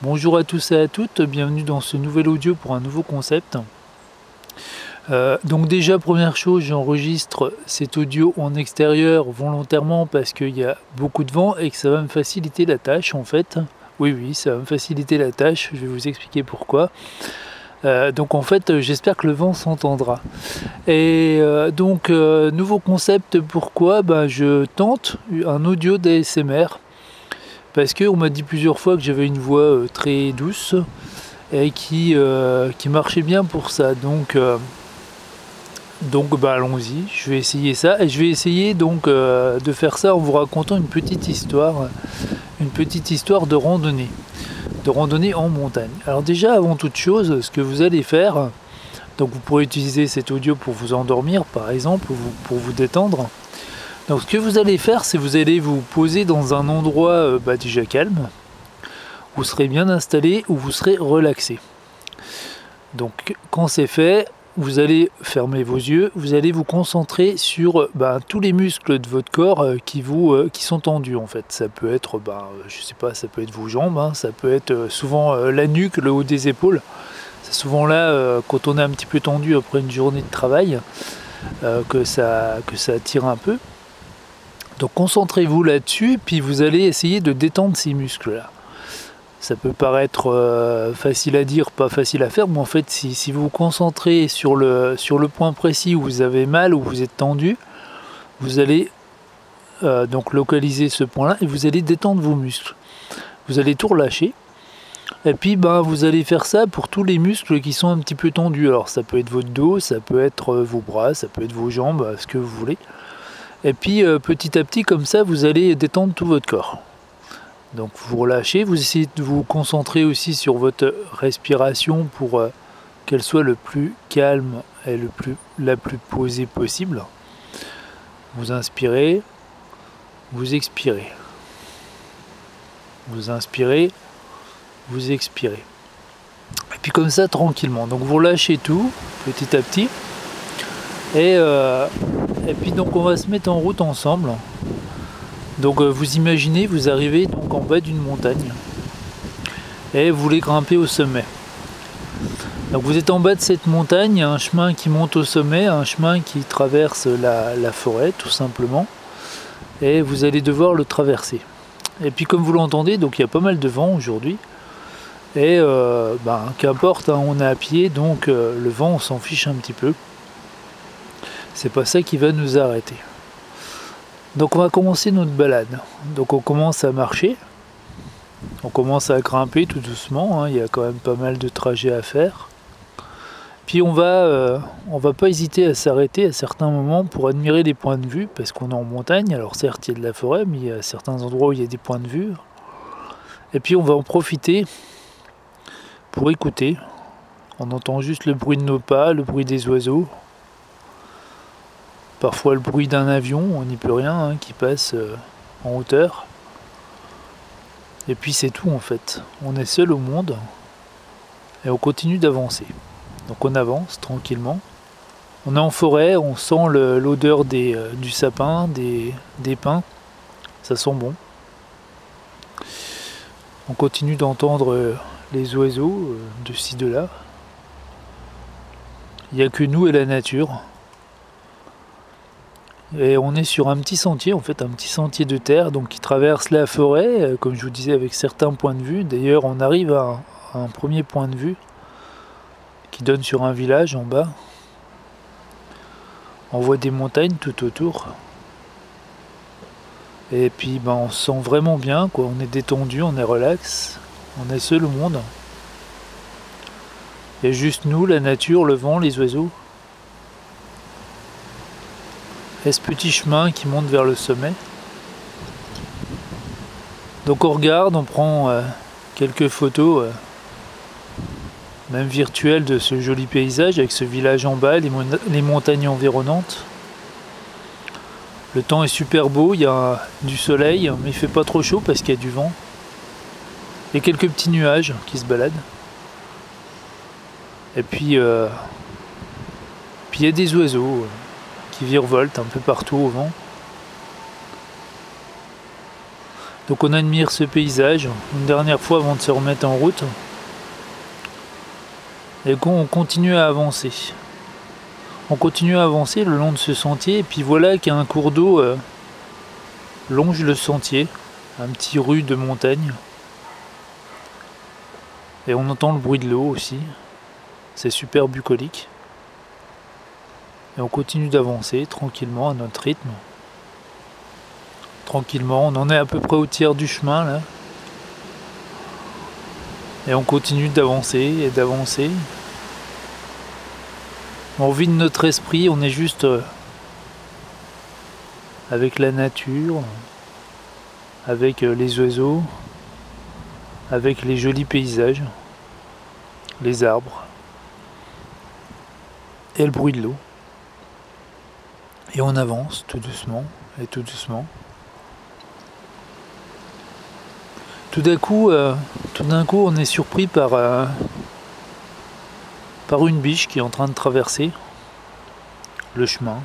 Bonjour à tous et à toutes, bienvenue dans ce nouvel audio pour un nouveau concept. Euh, donc déjà première chose, j'enregistre cet audio en extérieur volontairement parce qu'il y a beaucoup de vent et que ça va me faciliter la tâche en fait. Oui oui, ça va me faciliter la tâche, je vais vous expliquer pourquoi. Euh, donc en fait j'espère que le vent s'entendra. Et euh, donc nouveau concept pourquoi? Ben, Je tente un audio d'ASMR parce qu'on m'a dit plusieurs fois que j'avais une voix euh, très douce et qui, euh, qui marchait bien pour ça. Donc, euh, donc bah, allons-y, je vais essayer ça et je vais essayer donc de faire ça en vous racontant une petite histoire, une petite histoire de randonnée, de randonnée en montagne. Alors déjà avant toute chose, ce que vous allez faire, donc vous pourrez utiliser cet audio pour vous endormir par exemple, ou pour vous détendre. Donc ce que vous allez faire, c'est vous allez vous poser dans un endroit euh, bah, déjà calme, vous serez bien installé, où vous serez relaxé. Donc quand c'est fait, vous allez fermer vos yeux, vous allez vous concentrer sur bah, tous les muscles de votre corps euh, qui, vous, euh, qui sont tendus en fait. Ça peut être, bah, je sais pas, ça peut être vos jambes, hein, ça peut être souvent la nuque, le haut des épaules. C'est souvent là, quand on est un petit peu tendu après une journée de travail, que, ça, que ça tire un peu. Donc concentrez-vous là-dessus, puis vous allez essayer de détendre ces muscles-là. Ça peut paraître euh, facile à dire, pas facile à faire, mais en fait, si, vous vous concentrez sur le, point précis où vous avez mal, où vous êtes tendu, vous allez euh, donc localiser ce point-là et vous allez détendre vos muscles. Vous allez tout relâcher. Et puis ben, vous allez faire ça pour tous les muscles qui sont un petit peu tendus. Alors ça peut être votre dos, ça peut être euh, vos bras, ça peut être vos jambes, ce que vous voulez. Et puis euh, petit à petit, comme ça, vous allez détendre tout votre corps. Donc vous relâchez, vous essayez de vous concentrer aussi sur votre respiration pour euh, qu'elle soit le plus calme et le plus, la plus posée possible. Vous inspirez, vous expirez. Vous inspirez, vous expirez. Et puis comme ça, tranquillement. Donc vous relâchez tout, petit à petit. Et euh, et puis donc on va se mettre en route ensemble. Donc euh, vous imaginez, vous arrivez donc en bas d'une montagne et vous voulez grimper au sommet. Donc vous êtes en bas de cette montagne, il y a un chemin qui monte au sommet, un chemin qui traverse la, forêt tout simplement. Et vous allez devoir le traverser. Et puis comme vous l'entendez, donc il y a pas mal de vent aujourd'hui. Et euh, ben, qu'importe, hein, on est à pied, donc euh, le vent on s'en fiche un petit peu. C'est pas ça qui va nous arrêter. Donc on va commencer notre balade. Donc on commence à marcher. On commence à grimper tout doucement. Hein. Il y a quand même pas mal de trajets à faire. Puis on va, euh, on va pas hésiter à s'arrêter à certains moments pour admirer les points de vue parce qu'on est en montagne. Alors certes il y a de la forêt, mais il y a certains endroits où il y a des points de vue. Et puis on va en profiter pour écouter. On entend juste le bruit de nos pas, le bruit des oiseaux. Parfois le bruit d'un avion, on n'y peut rien, hein, qui passe euh, en hauteur. Et puis c'est tout en fait. On est seul au monde et on continue d'avancer. Donc on avance tranquillement. On est en forêt, on sent l'odeur euh, du sapin, des, des pins. Ça sent bon. On continue d'entendre euh, les oiseaux de ci, de là. Il n'y a que nous et la nature. Et on est sur un petit sentier, en fait, un petit sentier de terre, donc qui traverse la forêt, euh, comme je vous disais, avec certains points de vue. D'ailleurs, on arrive à un, premier point de vue qui donne sur un village en bas. On voit des montagnes tout autour. Et puis, ben, on se sent vraiment bien, quoi. On est détendu, on est relax, on est seul au monde. Il y a juste nous, la nature, le vent, les oiseaux et ce petit chemin qui monte vers le sommet. Donc on regarde, on prend euh, quelques photos, euh, même virtuelles, de ce joli paysage avec ce village en bas, les, les, montagnes environnantes. Le temps est super beau, il y a du soleil, mais il fait pas trop chaud parce qu'il y a du vent. Et quelques petits nuages qui se baladent. Et puis, euh, puis il y a des oiseaux qui virevoltent un peu partout au vent. Donc on admire ce paysage une dernière fois avant de se remettre en route. Et on continue à avancer. On continue à avancer le long de ce sentier et puis voilà qu'un cours d'eau euh, longe le sentier, un petit rue de montagne. Et on entend le bruit de l'eau aussi. C'est super bucolique. Et on continue d'avancer tranquillement à notre rythme. Tranquillement, on en est à peu près au tiers du chemin là. Et on continue d'avancer et d'avancer. On vide notre esprit, on est juste euh, avec la nature, avec euh, les oiseaux, avec les jolis paysages, les arbres et le bruit de l'eau. Et on avance tout doucement et tout doucement. Tout d'un coup, euh, tout d'un coup, on est surpris par, euh, par une biche qui est en train de traverser le chemin,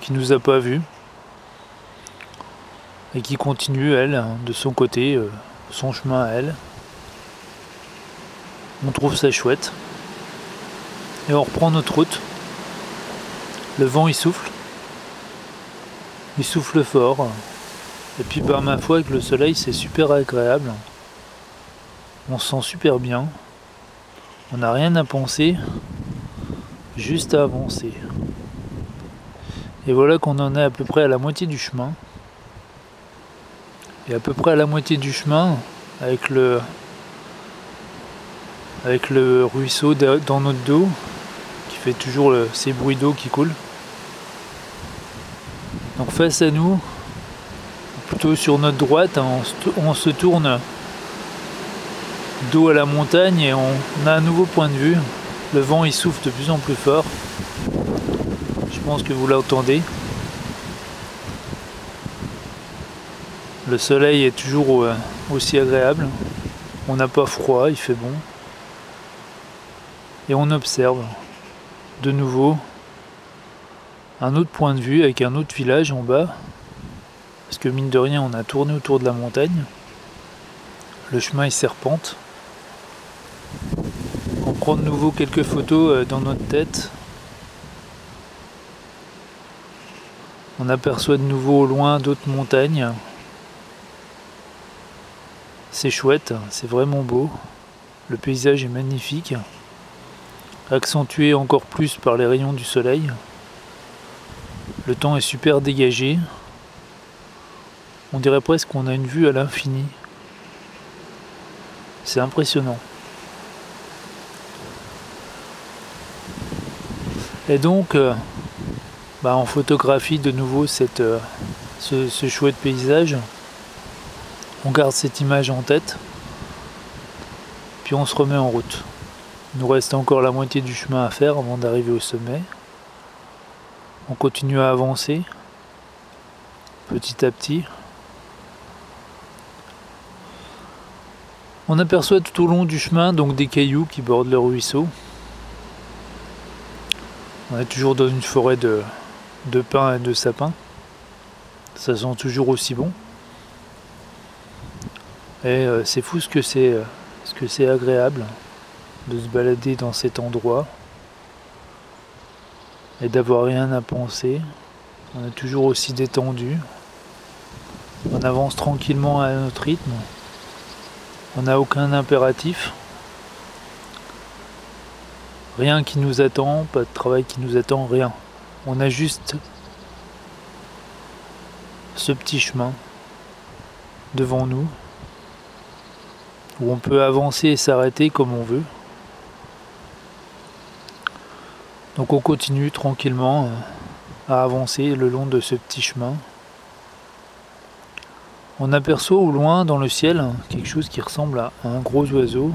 qui nous a pas vus et qui continue elle de son côté euh, son chemin à elle. On trouve ça chouette et on reprend notre route. Le vent il souffle il souffle fort. Et puis par ma foi avec le soleil c'est super agréable. On se sent super bien. On n'a rien à penser, juste à avancer. Et voilà qu'on en est à peu près à la moitié du chemin. Et à peu près à la moitié du chemin, avec le, avec le ruisseau dans notre dos, qui fait toujours ces bruits d'eau qui coulent. Donc face à nous, plutôt sur notre droite, hein, on, se tourne dos à la montagne et on a un nouveau point de vue. Le vent il souffle de plus en plus fort. Je pense que vous l'entendez. Le soleil est toujours euh, aussi agréable. On n'a pas froid, il fait bon. Et on observe de nouveau un autre point de vue avec un autre village en bas. Parce que mine de rien, on a tourné autour de la montagne. Le chemin est serpente. On prend de nouveau quelques photos euh, dans notre tête. On aperçoit de nouveau au loin d'autres montagnes. C'est chouette, c'est vraiment beau. Le paysage est magnifique, accentué encore plus par les rayons du soleil. Le temps est super dégagé. On dirait presque qu'on a une vue à l'infini. C'est impressionnant. Et donc, euh, bah, on photographie de nouveau cette, euh, ce, ce chouette paysage. On garde cette image en tête. Puis on se remet en route. Il nous reste encore la moitié du chemin à faire avant d'arriver au sommet. On continue à avancer petit à petit. On aperçoit tout au long du chemin donc des cailloux qui bordent le ruisseau. On est toujours dans une forêt de, pins et de sapins. Ça sent toujours aussi bon. Et euh, c'est fou ce que c'est euh, ce que c'est agréable de se balader dans cet endroit et d'avoir rien à penser. On est toujours aussi détendu. On avance tranquillement à notre rythme. On n'a aucun impératif. Rien qui nous attend, pas de travail qui nous attend, rien. On a juste ce petit chemin devant nous où on peut avancer et s'arrêter comme on veut. Donc on continue tranquillement euh, à avancer le long de ce petit chemin. On aperçoit au loin dans le ciel quelque chose qui ressemble à un gros oiseau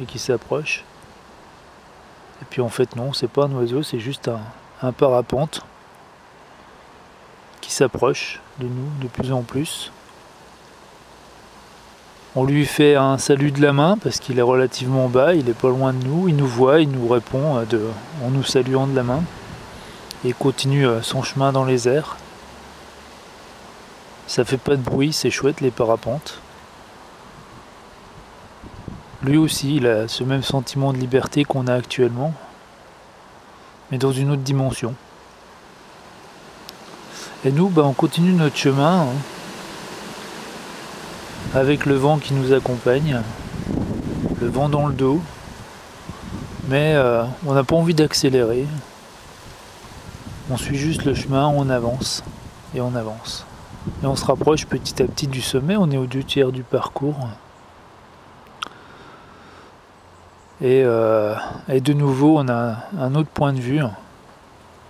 et qui s'approche. Et puis en fait non, c'est pas un oiseau, c'est juste un, un parapente qui s'approche de nous de plus en plus. On lui fait un salut de la main parce qu'il est relativement bas, il est pas loin de nous, il nous voit, il nous répond euh, en nous saluant de la main et continue euh, son chemin dans les airs. Ça fait pas de bruit, c'est chouette les parapentes. Lui aussi, il a ce même sentiment de liberté qu'on a actuellement, mais dans une autre dimension. Et nous, bah, on continue notre chemin hein, avec le vent qui nous accompagne, le vent dans le dos, mais euh, on n'a pas envie d'accélérer. On suit juste le chemin, on avance et on avance. Et on se rapproche petit à petit du sommet, on est aux deux tiers du parcours. Et, euh, et, de nouveau, on a un autre point de vue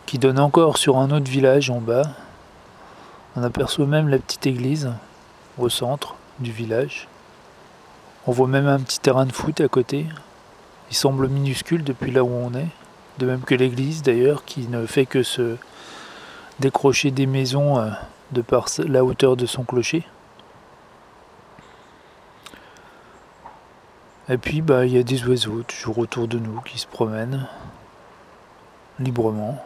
qui donne encore sur un autre village en bas. On aperçoit même la petite église au centre du village. On voit même un petit terrain de foot à côté. Il semble minuscule depuis là où on est. De même que l'église d'ailleurs, qui ne fait que se décrocher des maisons euh, de par la hauteur de son clocher. Et puis bah il y a des oiseaux toujours autour de nous qui se promènent librement.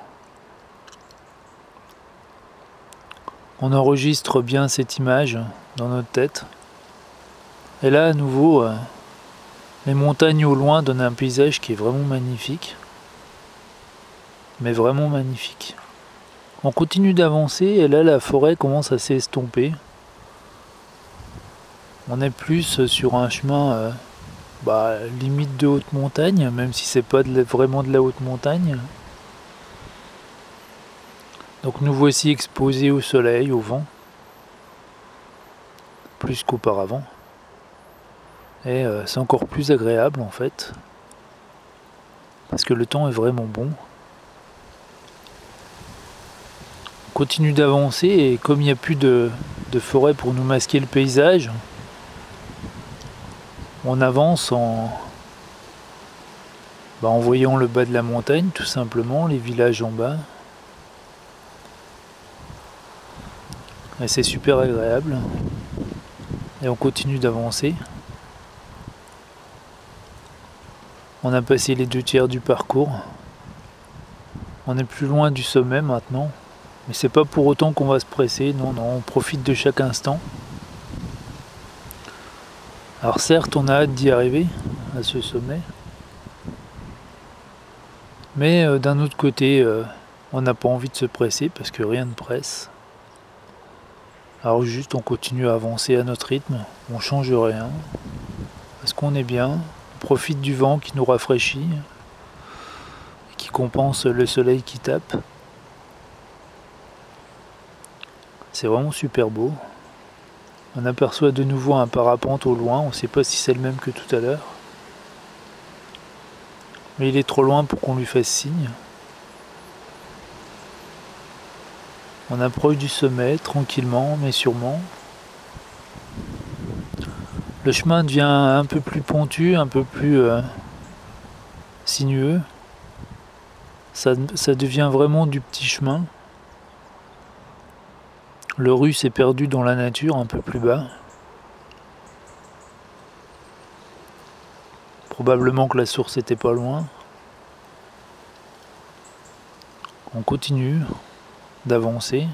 On enregistre bien cette image dans notre tête. Et là à nouveau euh, les montagnes au loin donnent un paysage qui est vraiment magnifique. Mais vraiment magnifique. On continue d'avancer et là la forêt commence à s'estomper. On est plus sur un chemin euh, bah, limite de haute montagne, même si c'est pas vraiment de la haute montagne. Donc nous voici exposés au soleil, au vent, plus qu'auparavant. Et euh, c'est encore plus agréable en fait, parce que le temps est vraiment bon. On continue d'avancer et comme il n'y a plus de forêt pour nous masquer le paysage, on avance bah, en voyant le bas de la montagne, tout simplement, les villages en bas. Et c'est super agréable. Et on continue d'avancer. On a passé les deux tiers du parcours. On est plus loin du sommet maintenant. Mais c'est pas pour autant qu'on va se presser. Non, non, on profite de chaque instant. Alors certes, on a hâte d'y arriver, à ce sommet. Mais euh, d'un autre côté, euh, on n'a pas envie de se presser parce que rien ne presse. Alors juste, on continue à avancer à notre rythme, on change rien. Parce qu'on est bien, profite du vent qui nous rafraîchit, qui compense le soleil qui tape. C'est vraiment super beau. On aperçoit de nouveau un parapente au loin, on ne sait pas si c'est le même que tout à l'heure. Mais il est trop loin pour qu'on lui fasse signe. On approche du sommet tranquillement mais sûrement. Le chemin devient un peu plus pontu, un peu plus euh, sinueux. Ça, devient vraiment du petit chemin. Le russe s'est perdu dans la nature un peu plus bas. Probablement que la source était pas loin. On continue d'avancer.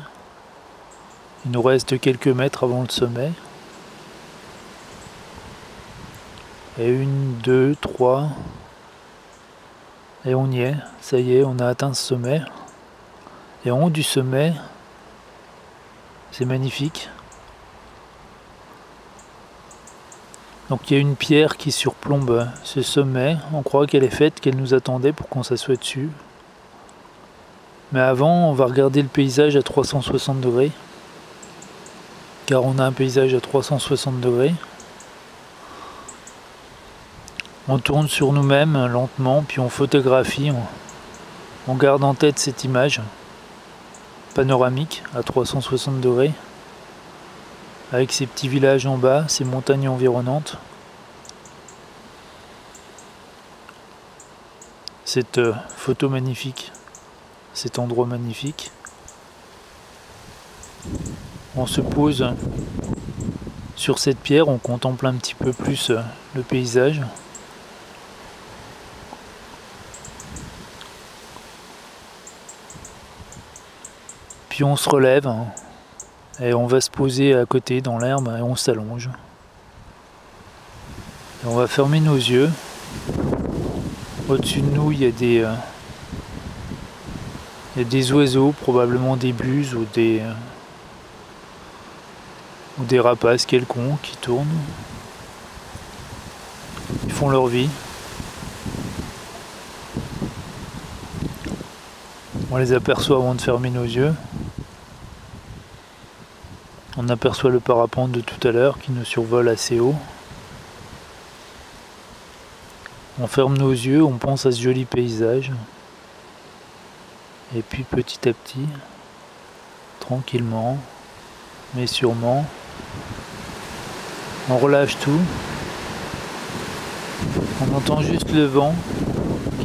Il nous reste quelques mètres avant le sommet. Et une, deux, trois. Et on y est. Ça y est, on a atteint ce sommet. Et en haut du sommet, c'est magnifique. Donc il y a une pierre qui surplombe ce sommet. On croit qu'elle est faite, qu'elle nous attendait pour qu'on s'assoie dessus. Mais avant, on va regarder le paysage à 360 degrés. Car on a un paysage à 360 degrés. On tourne sur nous-mêmes lentement, puis on photographie. On garde en tête cette image panoramique à 360 degrés, avec ces petits villages en bas, ces montagnes environnantes. Cette euh, photo magnifique, cet endroit magnifique. On se pose sur cette pierre, on contemple un petit peu plus euh, le paysage. On se relève hein, et on va se poser à côté dans l'herbe et on s'allonge. on va fermer nos yeux. Au-dessus de nous, il y a des, euh, il y a des oiseaux, probablement des buses ou des, euh, ou des rapaces quelconques qui tournent. Ils font leur vie. On les aperçoit avant de fermer nos yeux. On aperçoit le parapente de tout à l'heure qui nous survole assez haut. On ferme nos yeux, on pense à ce joli paysage. Et puis petit à petit, tranquillement, mais sûrement, on relâche tout. On entend juste le vent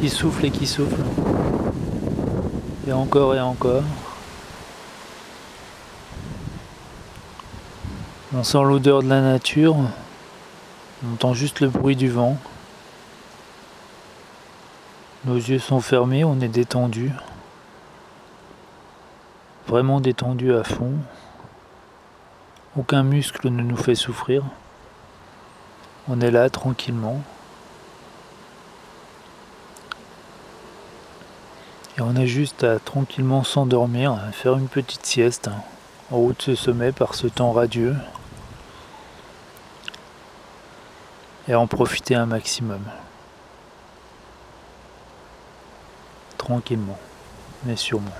qui souffle et qui souffle. Et encore et encore. On sent l'odeur de la nature. On entend juste le bruit du vent. Nos yeux sont fermés, on est détendu. Vraiment détendu à fond. Aucun muscle ne nous fait souffrir. On est là tranquillement. Et on a juste à tranquillement s'endormir, faire une petite sieste hein, en haut de ce sommet par ce temps radieux. Et en profiter un maximum. Tranquillement, mais sûrement.